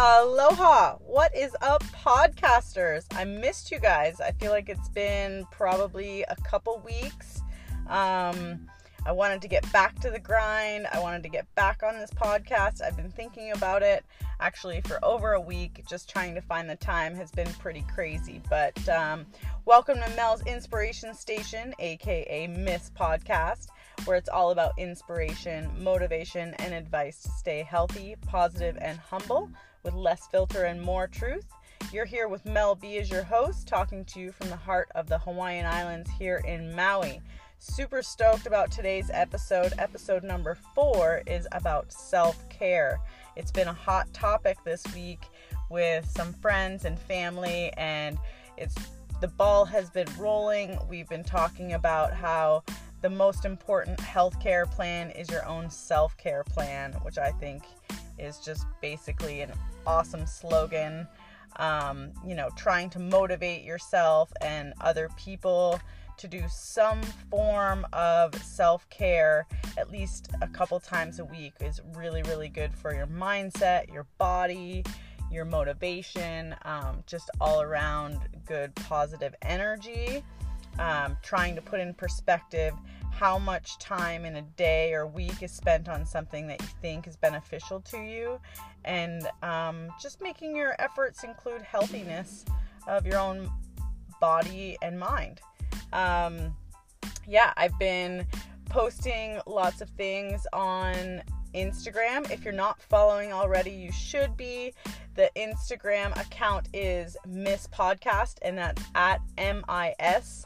Aloha! What is up, podcasters? I missed you guys. I feel like it's been probably a couple weeks. Um, I wanted to get back to the grind. I wanted to get back on this podcast. I've been thinking about it actually for over a week. Just trying to find the time has been pretty crazy. But um, welcome to Mel's Inspiration Station, aka Miss Podcast where it's all about inspiration, motivation, and advice to stay healthy, positive, and humble with less filter and more truth. You're here with Mel B as your host, talking to you from the heart of the Hawaiian Islands here in Maui. Super stoked about today's episode. Episode number four is about self care. It's been a hot topic this week with some friends and family, and it's the ball has been rolling. We've been talking about how the most important health care plan is your own self care plan, which I think is just basically an awesome slogan. Um, you know, trying to motivate yourself and other people to do some form of self care at least a couple times a week is really, really good for your mindset, your body, your motivation, um, just all around good positive energy um, trying to put in perspective how much time in a day or week is spent on something that you think is beneficial to you, and um, just making your efforts include healthiness of your own body and mind. Um, yeah, I've been posting lots of things on Instagram. If you're not following already, you should be. The Instagram account is Miss Podcast, and that's at M I S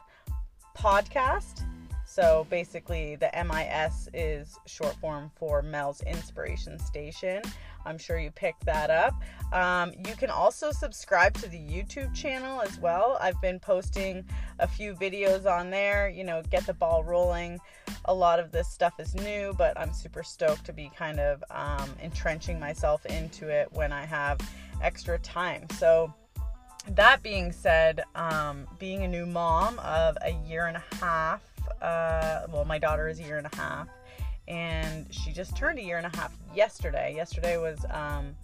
podcast. So basically, the MIS is short form for Mel's Inspiration Station. I'm sure you picked that up. Um, you can also subscribe to the YouTube channel as well. I've been posting a few videos on there, you know, get the ball rolling. A lot of this stuff is new, but I'm super stoked to be kind of um, entrenching myself into it when I have extra time. So, that being said, um, being a new mom of a year and a half, uh, well, my daughter is a year and a half, and she just turned a year and a half yesterday. Yesterday was um,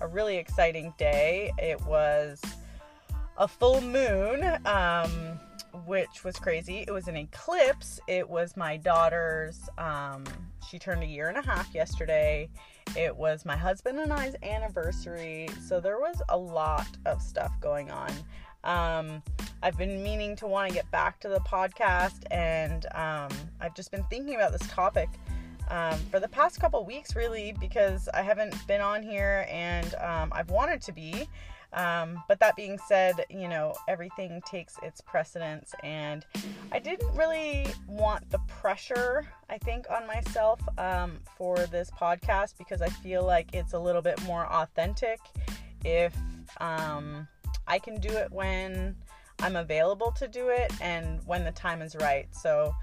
a really exciting day. It was a full moon, um, which was crazy. It was an eclipse. It was my daughter's, um, she turned a year and a half yesterday it was my husband and I's anniversary, so there was a lot of stuff going on. Um, I've been meaning to want to get back to the podcast, and um, I've just been thinking about this topic um, for the past couple weeks, really, because I haven't been on here and um, I've wanted to be. Um, but that being said, you know, everything takes its precedence, and I didn't really want the pressure, I think, on myself um, for this podcast because I feel like it's a little bit more authentic if I can do it when I'm available to do it and when the time is right. So,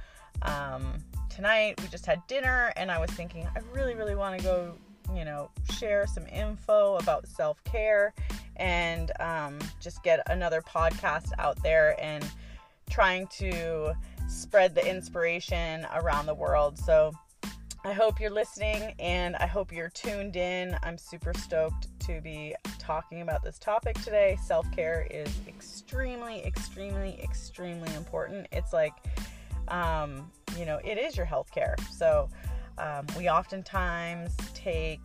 um, tonight we just had dinner, and I was thinking, I really, really want to go you know, share some info about self care and um, just get another podcast out there and trying to spread the inspiration around the world. So I hope you're listening and I hope you're tuned in. I'm super stoked to be talking about this topic today. Self care is extremely, extremely, extremely important. It's like, um, you know, it is your health care. So, um, we oftentimes take,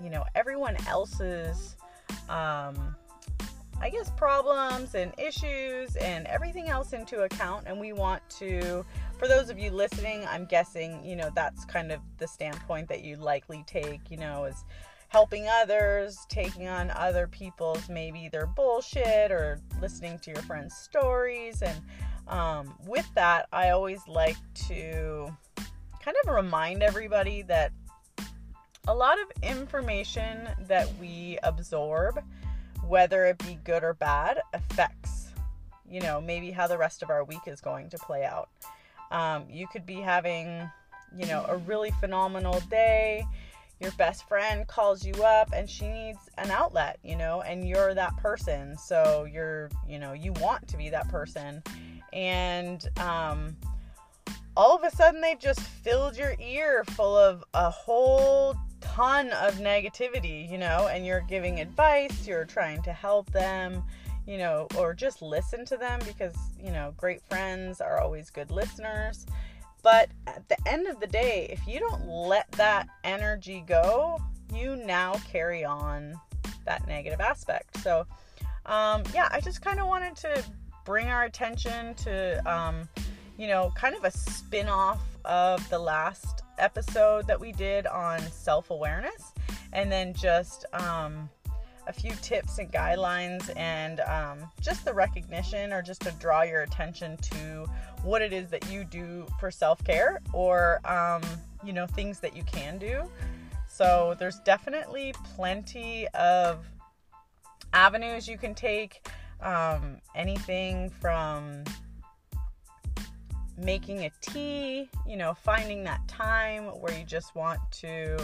you know, everyone else's, um, I guess, problems and issues and everything else into account. And we want to, for those of you listening, I'm guessing, you know, that's kind of the standpoint that you likely take, you know, is helping others, taking on other people's maybe their bullshit or listening to your friends' stories. And um, with that, I always like to kind of remind everybody that a lot of information that we absorb, whether it be good or bad, affects, you know, maybe how the rest of our week is going to play out. Um, you could be having, you know, a really phenomenal day. Your best friend calls you up and she needs an outlet, you know, and you're that person. So you're, you know, you want to be that person. And, um, all of a sudden they just filled your ear full of a whole ton of negativity, you know, and you're giving advice, you're trying to help them, you know, or just listen to them because, you know, great friends are always good listeners. But at the end of the day, if you don't let that energy go, you now carry on that negative aspect. So, um, yeah, I just kind of wanted to bring our attention to, um, you know, kind of a spin off of the last episode that we did on self awareness, and then just um, a few tips and guidelines, and um, just the recognition, or just to draw your attention to what it is that you do for self care, or um, you know, things that you can do. So there's definitely plenty of avenues you can take. Um, anything from making a tea, you know, finding that time where you just want to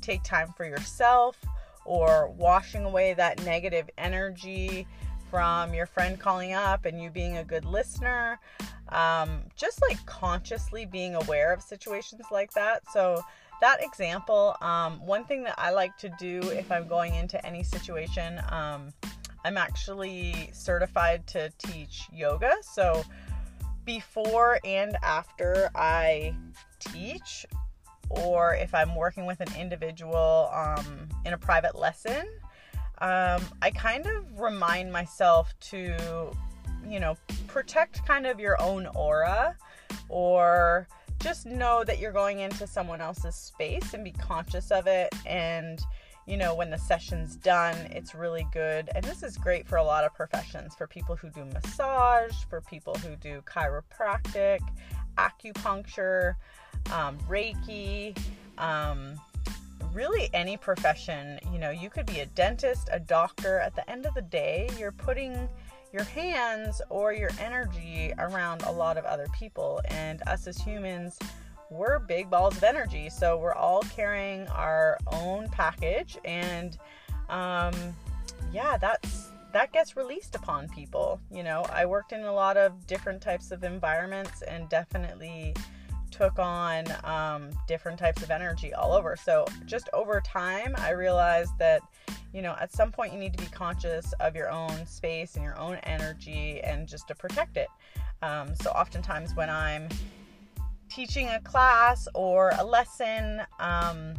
take time for yourself or washing away that negative energy from your friend calling up and you being a good listener. Um, just like consciously being aware of situations like that. So, that example, um, one thing that I like to do if I'm going into any situation, um, I'm actually certified to teach yoga. So, before and after I teach, or if I'm working with an individual um, in a private lesson, um, I kind of remind myself to, you know, protect kind of your own aura or just know that you're going into someone else's space and be conscious of it and you know, when the session's done, it's really good. And this is great for a lot of professions for people who do massage, for people who do chiropractic, acupuncture, um, Reiki, um, really any profession. You know, you could be a dentist, a doctor. At the end of the day, you're putting your hands or your energy around a lot of other people. And us as humans, we're big balls of energy. So we're all carrying our own package, and um, yeah, that's that gets released upon people. You know, I worked in a lot of different types of environments and definitely took on um, different types of energy all over. So just over time, I realized that you know at some point you need to be conscious of your own space and your own energy and just to protect it. Um, so oftentimes when I'm teaching a class or a lesson, um,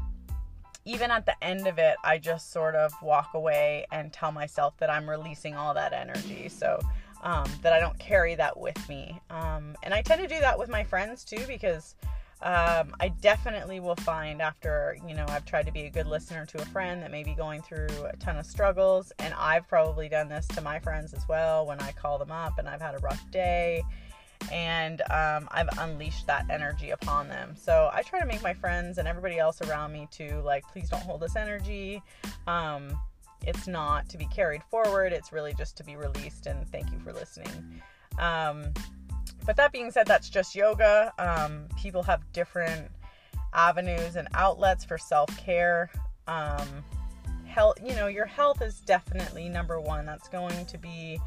even at the end of it, I just sort of walk away and tell myself that I'm releasing all that energy. So um, that I don't carry that with me. Um, and I tend to do that with my friends too because um, I definitely will find after, you know, I've tried to be a good listener to a friend that may be going through a ton of struggles. And I've probably done this to my friends as well when I call them up and I've had a rough day and um, I've unleashed that energy upon them. So I try to make my friends and everybody else around me to like, please don't hold this energy. Um, it's not to be carried forward, it's really just to be released. And thank you for listening. Um, but that being said, that's just yoga. Um, people have different avenues and outlets for self care. Um, health, you know, your health is definitely number one. That's going to be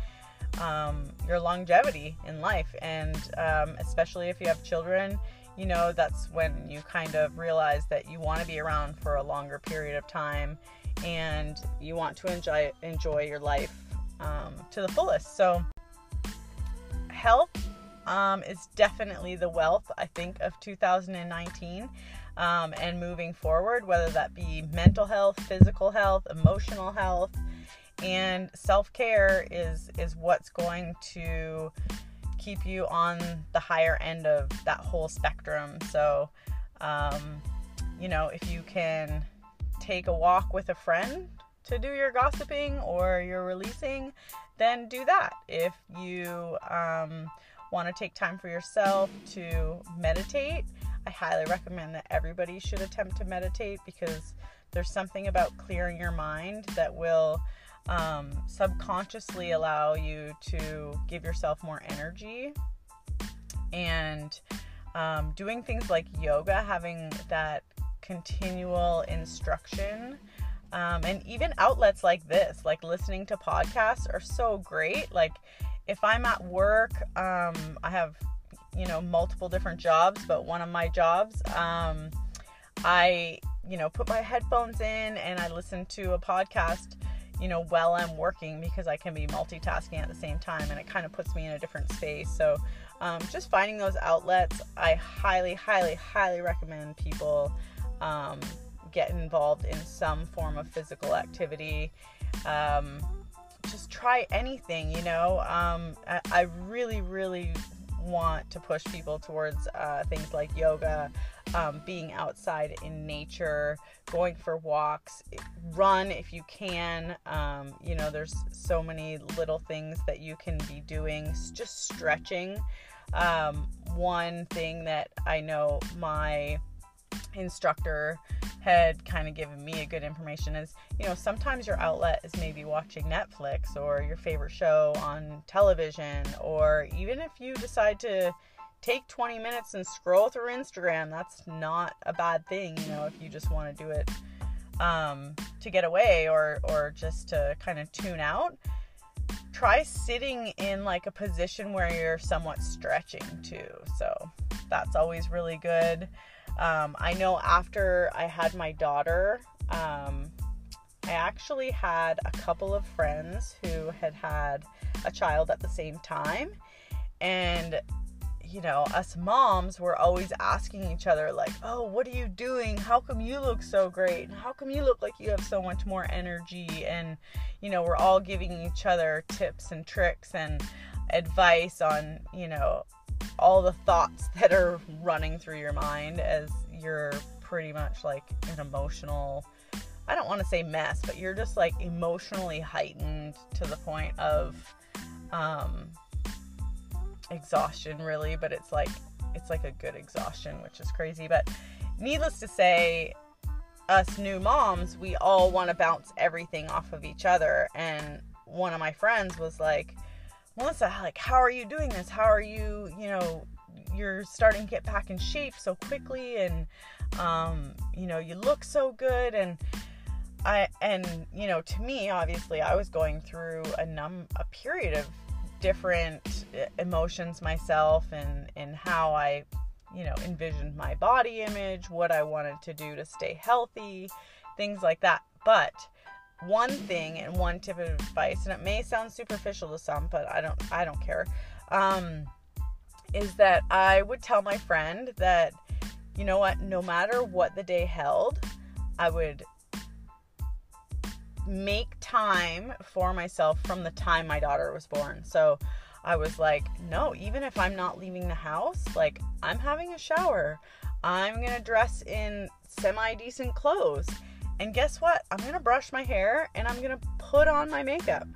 um, your longevity in life. And um, especially if you have children, you know, that's when you kind of realize that you want to be around for a longer period of time and you want to enjoy enjoy your life um, to the fullest. So health um, is definitely the wealth I think of 2019 um, and moving forward, whether that be mental health, physical health, emotional health, and self-care is is what's going to keep you on the higher end of that whole spectrum so um, you know if you can take a walk with a friend to do your gossiping or your releasing then do that. If you um, want to take time for yourself to meditate i highly recommend that everybody should attempt to meditate because there's something about clearing your mind that will um, subconsciously allow you to give yourself more energy. And um, doing things like yoga, having that continual instruction. Um, and even outlets like this, like listening to podcasts, are so great. Like, if I'm at work, um, I have, you know, multiple different jobs, but one of my jobs, um, I you know, put my headphones in and I listen to a podcast, you know, while I'm working because I can be multitasking at the same time and it kind of puts me in a different space. So, um, just finding those outlets, I highly, highly, highly recommend people um, get involved in some form of physical activity. Um, just try anything, you know. Um, I, I, really, really want to push people towards uh, things like yoga, um, being outside in nature, going for walks, run if you can. Um, you know, there's so many little things that you can be doing, just stretching. Um, one thing that I know my instructor had kind of given me a good information is you know sometimes your outlet is maybe watching netflix or your favorite show on television or even if you decide to take 20 minutes and scroll through instagram that's not a bad thing you know if you just want to do it um, to get away or or just to kind of tune out. Try sitting in like a position where you're somewhat stretching too so that's always really good um, I know after I had my daughter, um, I actually had a couple of friends who had had a child at the same time. And, you know, us moms were always asking each other, like, oh, what are you doing? How come you look so great? How come you look like you have so much more energy? And, you know, we're all giving each other tips and tricks and advice on, you know, all the thoughts that are running through your mind as you're pretty much like an emotional I don't want to say mess, but you're just like emotionally heightened to the point of um exhaustion really, but it's like it's like a good exhaustion, which is crazy, but needless to say us new moms, we all want to bounce everything off of each other. And one of my friends was like Melissa, like, how are you doing this? How are you, you know, you're starting to get back in shape so quickly and, um, you know, you look so good. And I, and, you know, to me, obviously, I was going through a num, a period of different emotions myself and, and how I, you know, envisioned my body image, what I wanted to do to stay healthy, things like that. But, one thing and one tip of advice, and it may sound superficial to some, but I don't I don't care. Um, is that I would tell my friend that you know what, no matter what the day held, I would make time for myself from the time my daughter was born. So I was like, no, even if I'm not leaving the house, like I'm having a shower. I'm going to dress in semi decent clothes and guess what? I'm going to brush my hair and I'm going to put on my makeup.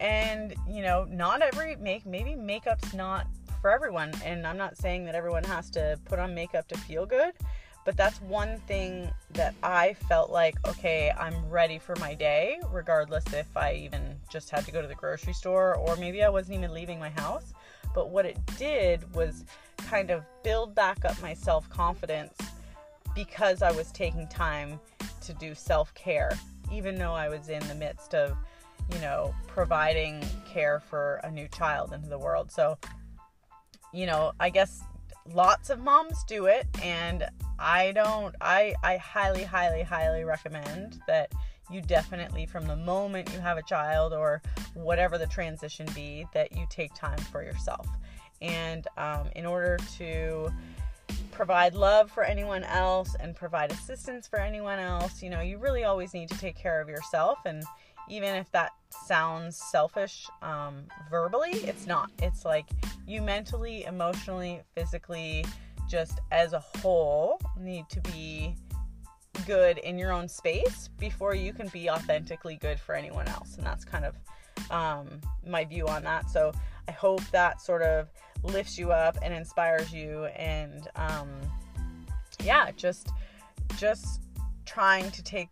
And, you know, not every make maybe makeup's not for everyone and I'm not saying that everyone has to put on makeup to feel good, but that's one thing that I felt like okay, I'm ready for my day regardless if I even just had to go to the grocery store or maybe I wasn't even leaving my house. But what it did was kind of build back up my self-confidence because I was taking time to do self care, even though I was in the midst of, you know, providing care for a new child into the world. So, you know, I guess lots of moms do it, and I don't, I, I highly, highly, highly recommend that you definitely, from the moment you have a child or whatever the transition be, that you take time for yourself. And um, in order to provide love for anyone else and provide assistance for anyone else. You know, you really always need to take care of yourself. And even if that sounds selfish um, verbally, it's not. It's like you mentally, emotionally, physically, just as a whole, need to be good in your own space before you can be authentically good for anyone else. And that's kind of um, my view on that. So I hope that sort of lifts you up and inspires you and um, yeah just just trying to take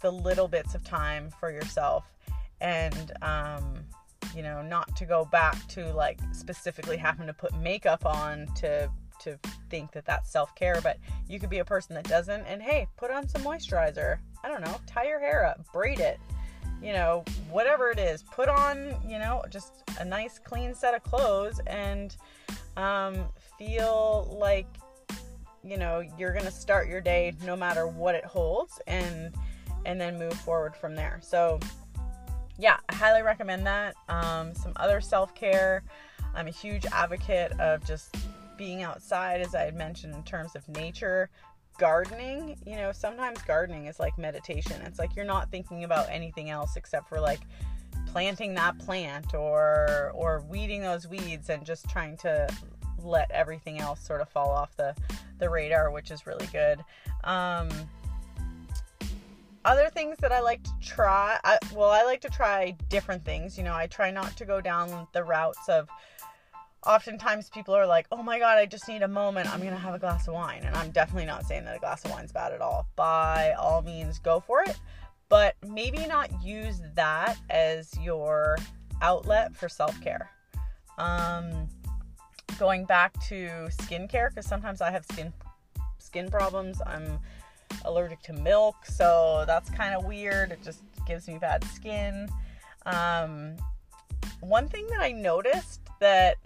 the little bits of time for yourself and um, you know not to go back to like specifically having to put makeup on to to think that that's self-care but you could be a person that doesn't and hey put on some moisturizer. I don't know tie your hair up braid it you know, whatever it is, put on, you know, just a nice clean set of clothes and um, feel like you know, you're going to start your day no matter what it holds and and then move forward from there. So, yeah, I highly recommend that. Um, some other self care. I'm a huge advocate of just being outside, as I had mentioned, in terms of nature. Gardening, you know, sometimes gardening is like meditation. It's like you're not thinking about anything else except for like planting that plant or or weeding those weeds and just trying to let everything else sort of fall off the the radar, which is really good. Um, other things that I like to try, I, well, I like to try different things. You know, I try not to go down the routes of. Oftentimes, people are like, "Oh my god, I just need a moment. I'm gonna have a glass of wine," and I'm definitely not saying that a glass of wine's bad at all. By all means, go for it but maybe not use that as your outlet for self care. Um, going back to skincare, because sometimes I have skin skin problems. I'm allergic to milk, so that's kind of weird. It just gives me bad skin. Um, one thing that I noticed that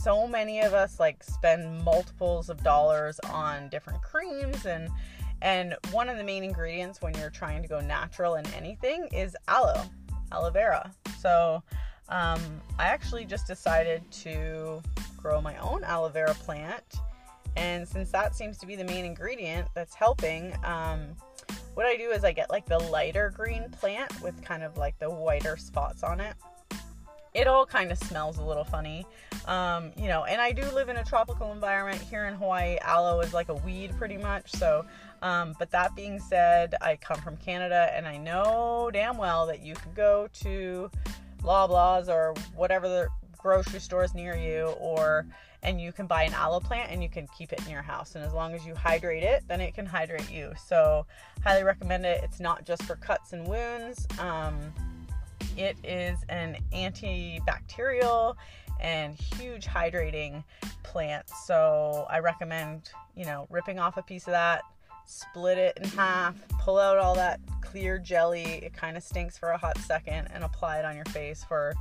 so many of us like spend multiples of dollars on different creams and and one of the main ingredients when you're trying to go natural in anything is aloe, aloe vera. So um, I actually just decided to grow my own aloe vera plant. And since that seems to be the main ingredient that's helping, um, what I do is I get like the lighter green plant with kind of like the whiter spots on it. It all kind of smells a little funny, um, you know. And I do live in a tropical environment here in Hawaii. Aloe is like a weed pretty much, so um, but that being said, I come from Canada and I know damn well that you can go to Loblaws or whatever the grocery stores near you or and you can buy an aloe plant and you can keep it in your house and as long as you hydrate it then it can hydrate you so highly recommend it it's not just for cuts and wounds um, it is an antibacterial and huge hydrating plant so i recommend you know ripping off a piece of that split it in half, pull out all that clear jelly. It kind of stinks for a hot second and apply it on your face for,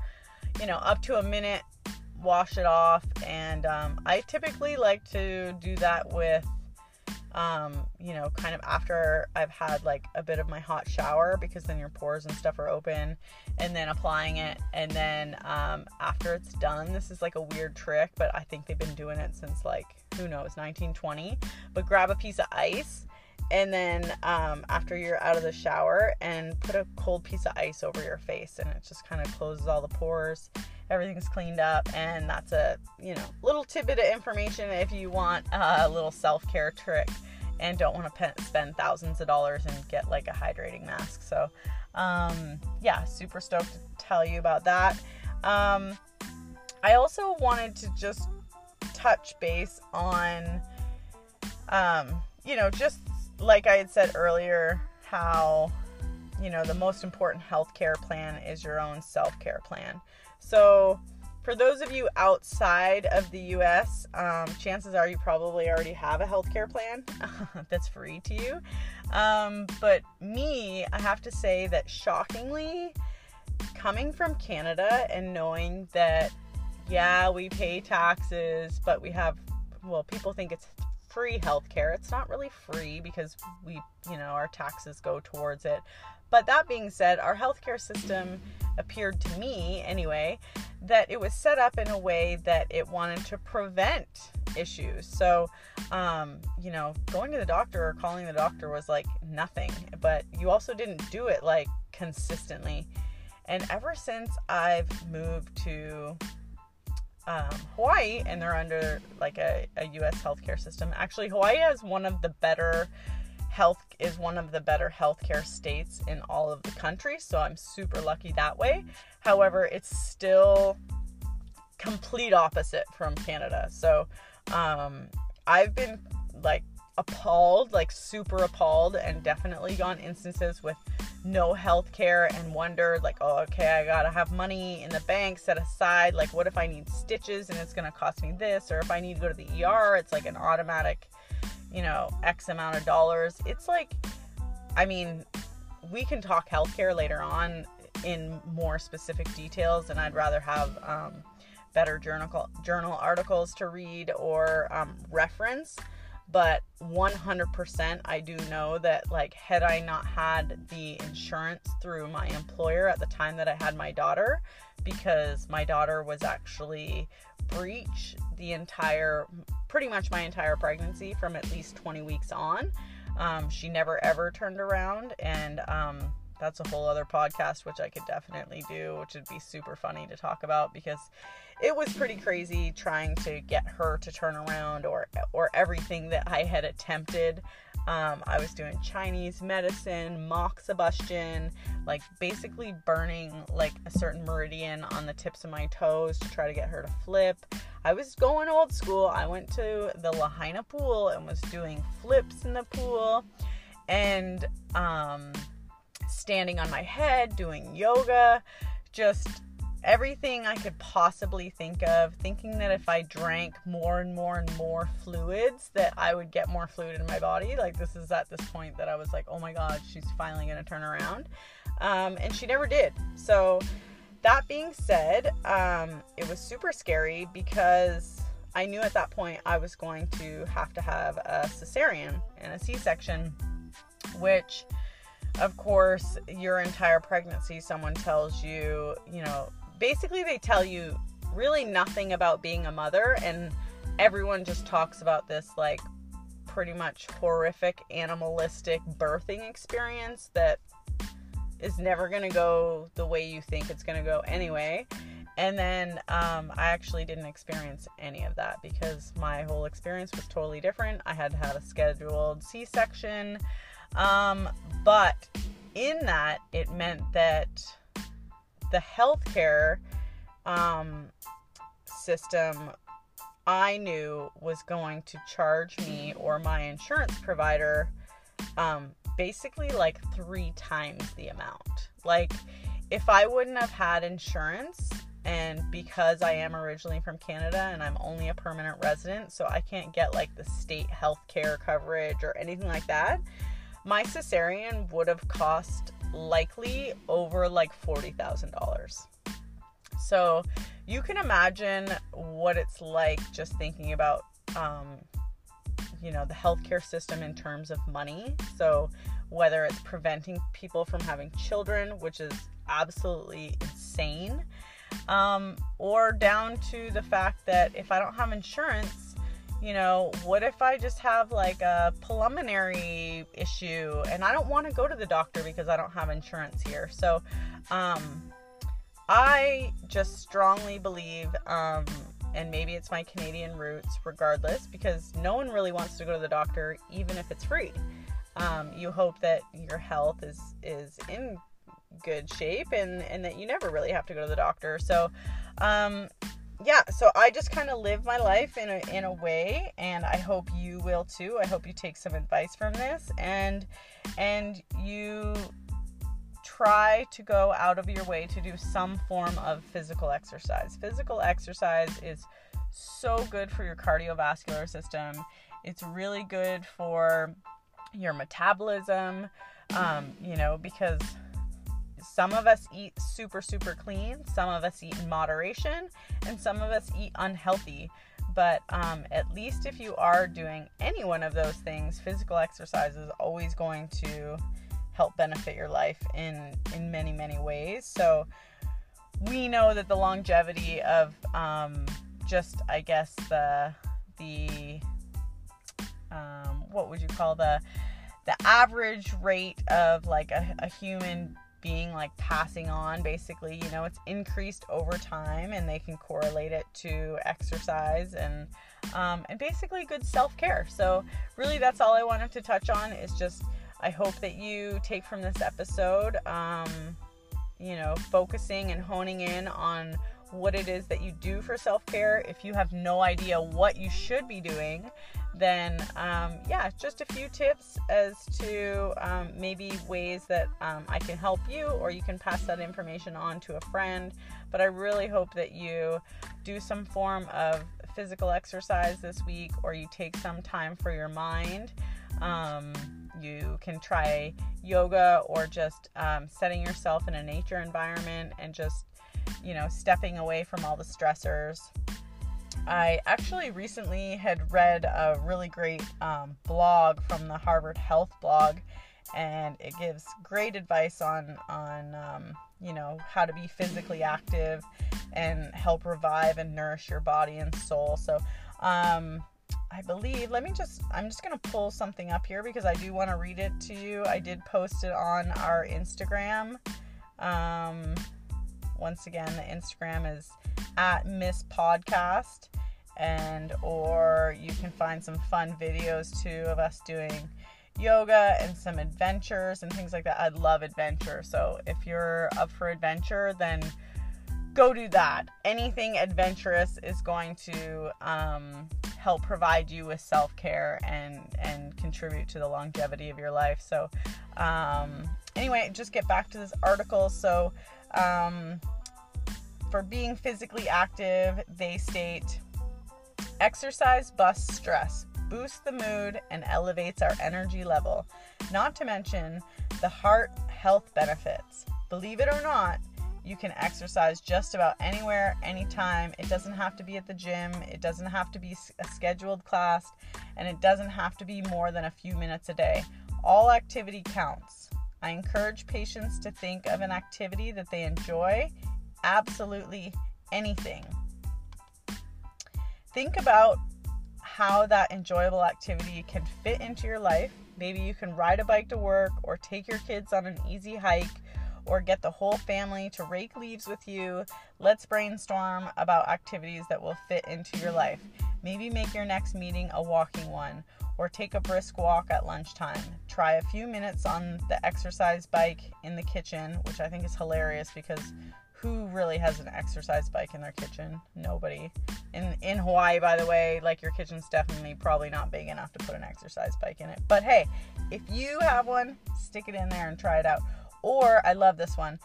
you know, up to a minute. Wash it off. And um, I typically like to do that with, um, you know, kind of after I've had like a bit of my hot shower because then your pores and stuff are open and then applying it. And then um, after it's done, this is like a weird trick, but I think they've been doing it since like, who knows, 1920. But grab a piece of ice and then um, after you're out of the shower and put a cold piece of ice over your face and it just kind of closes all the pores everything's cleaned up and that's a you know little tidbit of information if you want a little self-care trick and don't want to pe- spend thousands of dollars and get like a hydrating mask. So um, yeah super stoked to tell you about that. Um, i also wanted to just touch base on um, you know just like I had said earlier, how you know the most important healthcare plan is your own self-care plan. So for those of you outside of the US, um, chances are you probably already have a healthcare plan that's free to you. Um, but me, I have to say that shockingly, coming from Canada and knowing that, yeah, we pay taxes, but we have, well, people think it's free healthcare. It's not really free because we, you know, our taxes go towards it. But that being said, our healthcare system appeared to me, anyway, that it was set up in a way that it wanted to prevent issues. So, um, you know, going to the doctor or calling the doctor was like nothing, but you also didn't do it like consistently. And ever since I've moved to um, Hawaii, and they're under like a, a U.S. healthcare system. Actually, Hawaii is one of the better health is one of the better healthcare states in all of the country, so I'm super lucky that way. However, it's still complete opposite from Canada. So um, I've been like appalled, like super appalled, and definitely gone instances with no health care and wonder like oh okay i gotta have money in the bank set aside. Like what if i need stitches and it's gonna cost me this? Or if i need to go to the er it's like an automatic you know x amount of dollars. It's like i mean we can talk healthcare later on in more specific details and i'd rather have um, better journal journal articles to read or um, reference but 100% I do know that like had I not had the insurance through my employer at the time that I had my daughter because my daughter was actually breech the entire pretty much my entire pregnancy from at least 20 weeks on um, she never ever turned around and um, that's a whole other podcast which I could definitely do which would be super funny to talk about because it was pretty crazy trying to get her to turn around or or everything that I had attempted. Um, I was doing Chinese medicine, moxibustion, like basically burning like a certain meridian on the tips of my toes to try to get her to flip. I was going old school. I went to the Lahaina pool and was doing flips in the pool and um, standing on my head, doing yoga, just everything I could possibly think of, thinking that if I drank more and more and more fluids, that I would get more fluid in my body. Like, this is at this point that I was like, oh my God, she's finally going to turn around. Um, and she never did. So, that being said, um, it was super scary because I knew at that point I was going to have to have a cesarean and a C section, which of course, your entire pregnancy, someone tells you, you know, basically they tell you really nothing about being a mother and everyone just talks about this like pretty much horrific animalistic birthing experience that is never going to go the way you think it's going to go anyway. And then um, I actually didn't experience any of that because my whole experience was totally different. I had have a scheduled C section. Um, but in that, it meant that the healthcare um, system I knew was going to charge me or my insurance provider um, basically like three times the amount. Like, if I wouldn't have had insurance, and because I am originally from Canada and I'm only a permanent resident, so I can't get like the state health care coverage or anything like that, my cesarean would have cost likely over like $40,000. So you can imagine what it's like just thinking about, um, you know, the healthcare system in terms of money. So whether it's preventing people from having children, which is absolutely insane, um, or down to the fact that if I don't have insurance, you know, what if I just have like a pulmonary issue and I don't want to go to the doctor because I don't have insurance here? So, um, I just strongly believe, um, and maybe it's my Canadian roots, regardless, because no one really wants to go to the doctor, even if it's free. Um, you hope that your health is is in good shape and and that you never really have to go to the doctor. So, um, yeah, so I just kind of live my life in a in a way, and I hope you will too. I hope you take some advice from this, and and you try to go out of your way to do some form of physical exercise. Physical exercise is so good for your cardiovascular system. It's really good for your metabolism. Um, you know, because some of us eat super, super clean, some of us eat in moderation, and some of us eat unhealthy. But um, at least if you are doing any one of those things, physical exercise is always going to help benefit your life in in many many ways. So we know that the longevity of um, just I guess the the um, what would you call the the average rate of like a, a human being like passing on basically you know it's increased over time and they can correlate it to exercise and um, and basically good self-care so really that's all i wanted to touch on is just i hope that you take from this episode um, you know focusing and honing in on what it is that you do for self care. If you have no idea what you should be doing, then um, yeah, just a few tips as to um, maybe ways that um, I can help you, or you can pass that information on to a friend. But I really hope that you do some form of physical exercise this week, or you take some time for your mind. Um, you can try yoga or just um, setting yourself in a nature environment and just you know, stepping away from all the stressors. I actually recently had read a really great um, blog from the Harvard Health blog, and it gives great advice on on um, you know how to be physically active and help revive and nourish your body and soul. So um, I believe, let me just, I'm just going to pull something up here because I do want to read it to you. I did post it on our Instagram. Um, once again, the Instagram is at Miss Podcast and or you can find some fun videos too of us doing yoga and some adventures and things like that. I love adventure. So if you're up for adventure, then go do that. Anything adventurous is going to um, help provide you with self care and and contribute to the longevity of your life. So um, anyway, just get back to this article. So um, for being physically active, they state Exercise busts stress, boosts the mood, and elevates our energy level. Not to mention the heart health benefits. Believe it or not, you can exercise just about anywhere, anytime. It doesn't have to be at the gym, it doesn't have to be a scheduled class, and it doesn't have to be more than a few minutes a day. All activity counts. I encourage patients to think of an activity that they enjoy, absolutely anything. Think about how that enjoyable activity can fit into your life. Maybe you can ride a bike to work or take your kids on an easy hike or get the whole family to rake leaves with you. Let's brainstorm about activities that will fit into your life. Maybe make your next meeting a walking one or take a brisk walk at lunchtime. Try a few minutes on the exercise bike in the kitchen, which I think is hilarious because who really has an exercise bike in their kitchen? Nobody. In in Hawaii, by the way, like your kitchen's definitely probably not big enough to put an exercise bike in it. But hey, if you have one, stick it in there and try it out. Or I love this one,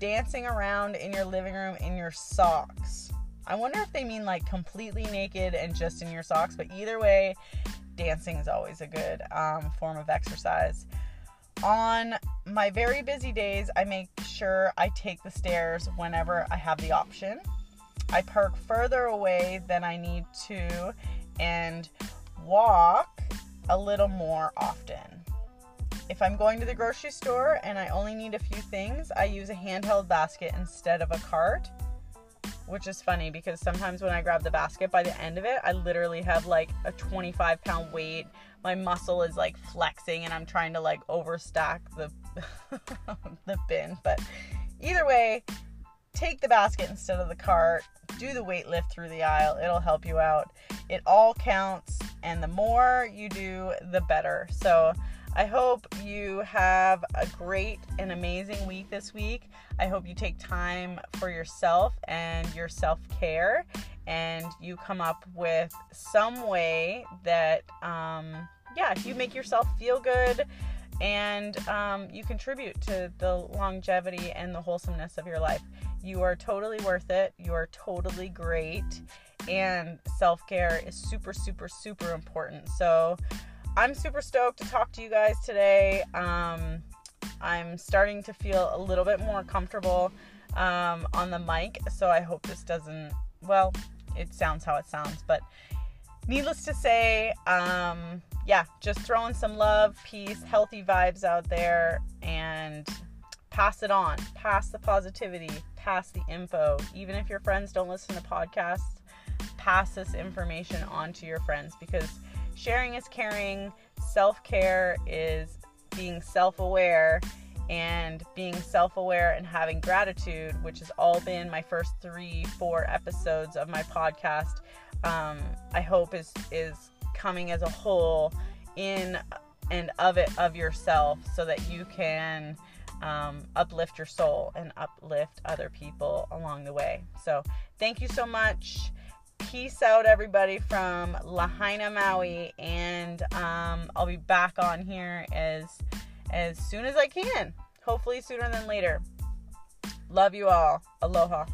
dancing around in your living room in your socks. I wonder if they mean like completely naked and just in your socks, but either way, dancing is always a good um, form of exercise. On my very busy days, I make sure I take the stairs whenever I have the option. I park further away than I need to and walk a little more often. If I'm going to the grocery store and I only need a few things, I use a handheld basket instead of a cart which is funny because sometimes when I grab the basket, by the end of it, I literally have like a 25 pound weight. My muscle is like flexing, and I'm trying to like overstack the the bin. But either way, take the basket instead of the cart. Do the weight lift through the aisle. It'll help you out. It all counts, and the more you do, the better. So I hope you have a great and amazing week this week. I hope you take time for yourself and your self care and you come up with some way that, um, yeah, you make yourself feel good and um, you contribute to the longevity and the wholesomeness of your life. You are totally worth it. You are totally great. And self care is super, super, super important. So, I'm super stoked to talk to you guys today. Um, I'm starting to feel a little bit more comfortable um, on the mic, so I hope this doesn't, well, it sounds how it sounds, but needless to say, um, yeah, just throwing some love, peace, healthy vibes out there and pass it on. Pass the positivity, pass the info. Even if your friends don't listen to podcasts, pass this information on to your friends because sharing is caring, self care is being self aware, and being self aware and having gratitude, which has all been my first three, four episodes of my podcast. Um, I hope is is coming as a whole in and of it of yourself so that you can um, uplift your soul and uplift other people along the way. So, thank you so much peace out, everybody, from Lahaina, Maui, and um, I'll be back on here as as soon as I can. Hopefully, sooner than later. Love you all. Aloha.